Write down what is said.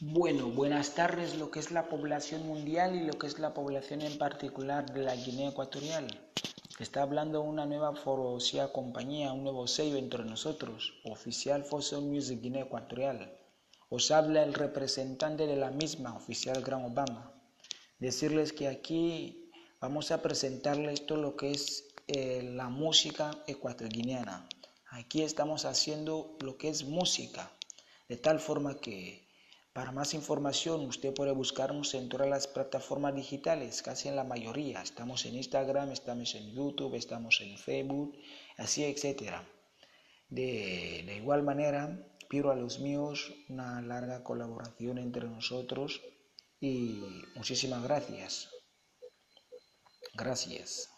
Bueno, buenas tardes lo que es la población mundial y lo que es la población en particular de la Guinea Ecuatorial. Está hablando una nueva forocía compañía, un nuevo sello entre nosotros, Oficial Fossil Music Guinea Ecuatorial. Os habla el representante de la misma, Oficial Gran Obama. Decirles que aquí vamos a presentarles todo lo que es eh, la música ecuatoriana. Aquí estamos haciendo lo que es música, de tal forma que para más información, usted puede buscarnos en todas las plataformas digitales, casi en la mayoría. Estamos en Instagram, estamos en YouTube, estamos en Facebook, así, etcétera. De, de igual manera, pido a los míos una larga colaboración entre nosotros y muchísimas gracias. Gracias.